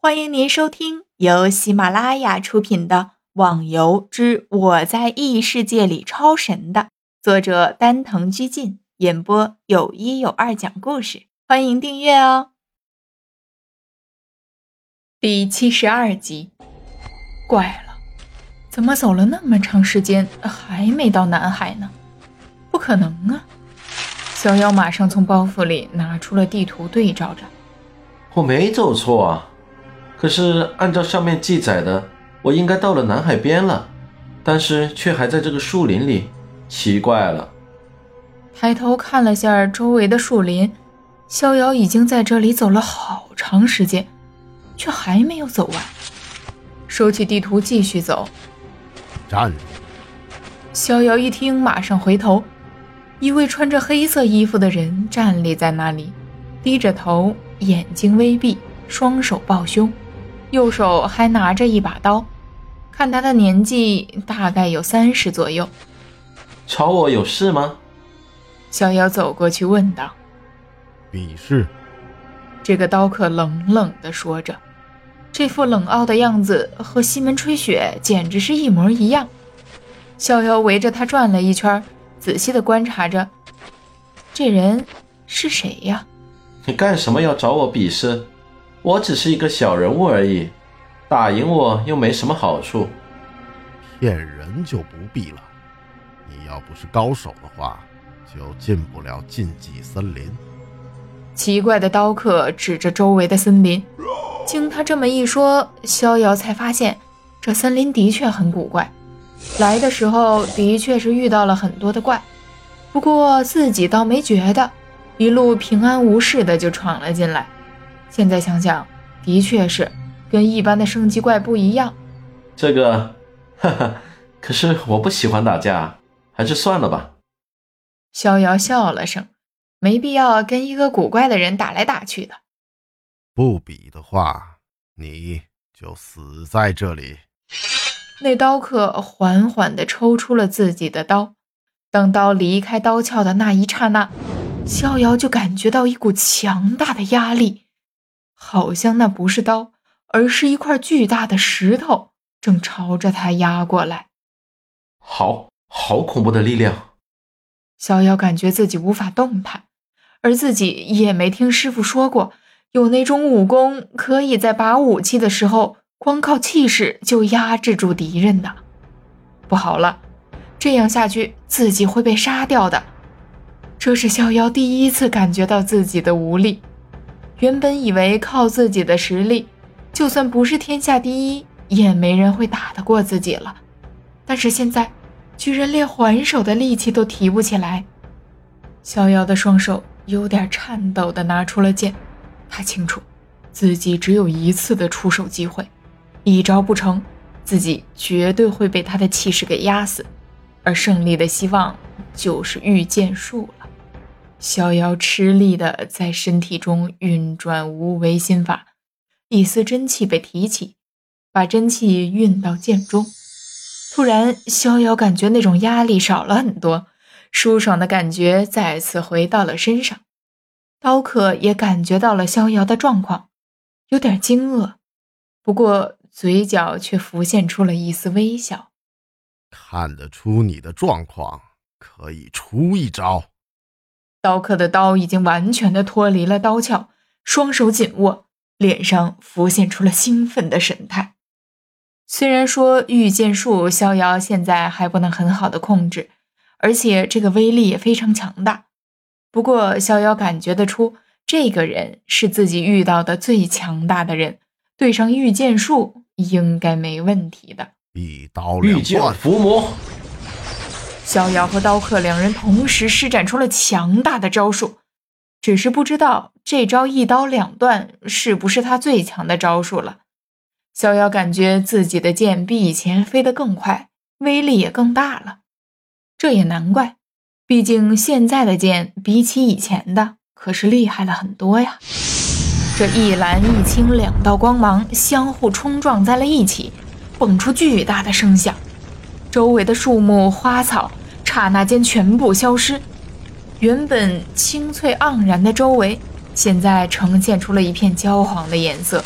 欢迎您收听由喜马拉雅出品的《网游之我在异世界里超神》的作者丹藤居进演播，有一有二讲故事，欢迎订阅哦。第七十二集，怪了，怎么走了那么长时间还没到南海呢？不可能啊！逍遥马上从包袱里拿出了地图，对照着，我没走错啊。可是按照上面记载的，我应该到了南海边了，但是却还在这个树林里，奇怪了。抬头看了下周围的树林，逍遥已经在这里走了好长时间，却还没有走完。收起地图，继续走。站住！逍遥一听，马上回头，一位穿着黑色衣服的人站立在那里，低着头，眼睛微闭，双手抱胸。右手还拿着一把刀，看他的年纪大概有三十左右。找我有事吗？逍遥走过去问道。比试。这个刀客冷冷地说着，这副冷傲的样子和西门吹雪简直是一模一样。逍遥围着他转了一圈，仔细地观察着，这人是谁呀？你干什么要找我比试？我只是一个小人物而已，打赢我又没什么好处。骗人就不必了。你要不是高手的话，就进不了禁忌森林。奇怪的刀客指着周围的森林，经他这么一说，逍遥才发现这森林的确很古怪。来的时候的确是遇到了很多的怪，不过自己倒没觉得，一路平安无事的就闯了进来。现在想想，的确是跟一般的升级怪不一样。这个，哈哈，可是我不喜欢打架，还是算了吧。逍遥笑了声，没必要跟一个古怪的人打来打去的。不比的话，你就死在这里。那刀客缓缓地抽出了自己的刀，当刀离开刀鞘的那一刹那，逍遥就感觉到一股强大的压力。好像那不是刀，而是一块巨大的石头，正朝着他压过来。好好恐怖的力量！逍遥感觉自己无法动弹，而自己也没听师傅说过，有那种武功可以在拔武器的时候，光靠气势就压制住敌人的。不好了，这样下去自己会被杀掉的。这是逍遥第一次感觉到自己的无力。原本以为靠自己的实力，就算不是天下第一，也没人会打得过自己了。但是现在，居然连还手的力气都提不起来。逍遥的双手有点颤抖地拿出了剑，他清楚，自己只有一次的出手机会，一招不成，自己绝对会被他的气势给压死，而胜利的希望就是御剑术了。逍遥吃力的在身体中运转无为心法，一丝真气被提起，把真气运到剑中。突然，逍遥感觉那种压力少了很多，舒爽的感觉再次回到了身上。刀客也感觉到了逍遥的状况，有点惊愕，不过嘴角却浮现出了一丝微笑。看得出你的状况，可以出一招。刀客的刀已经完全的脱离了刀鞘，双手紧握，脸上浮现出了兴奋的神态。虽然说御剑术，逍遥现在还不能很好的控制，而且这个威力也非常强大。不过，逍遥感觉得出，这个人是自己遇到的最强大的人，对上御剑术应该没问题的。一刀两断，伏魔。逍遥和刀客两人同时施展出了强大的招数，只是不知道这招一刀两断是不是他最强的招数了。逍遥感觉自己的剑比以前飞得更快，威力也更大了。这也难怪，毕竟现在的剑比起以前的可是厉害了很多呀。这一蓝一青两道光芒相互冲撞在了一起，蹦出巨大的声响。周围的树木花草刹那间全部消失，原本青翠盎然的周围，现在呈现出了一片焦黄的颜色，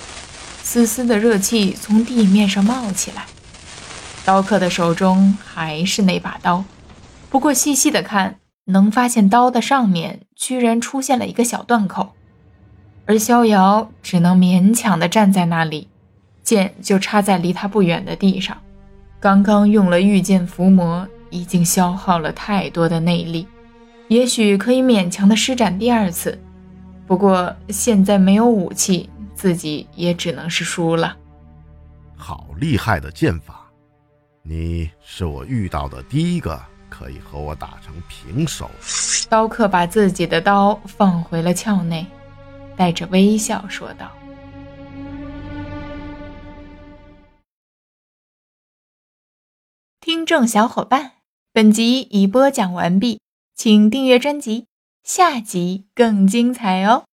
丝丝的热气从地面上冒起来。刀客的手中还是那把刀，不过细细的看，能发现刀的上面居然出现了一个小断口，而逍遥只能勉强的站在那里，剑就插在离他不远的地上。刚刚用了御剑伏魔，已经消耗了太多的内力，也许可以勉强的施展第二次，不过现在没有武器，自己也只能是输了。好厉害的剑法！你是我遇到的第一个可以和我打成平手。刀客把自己的刀放回了鞘内，带着微笑说道：“听众小伙伴，本集已播讲完毕，请订阅专辑，下集更精彩哦。”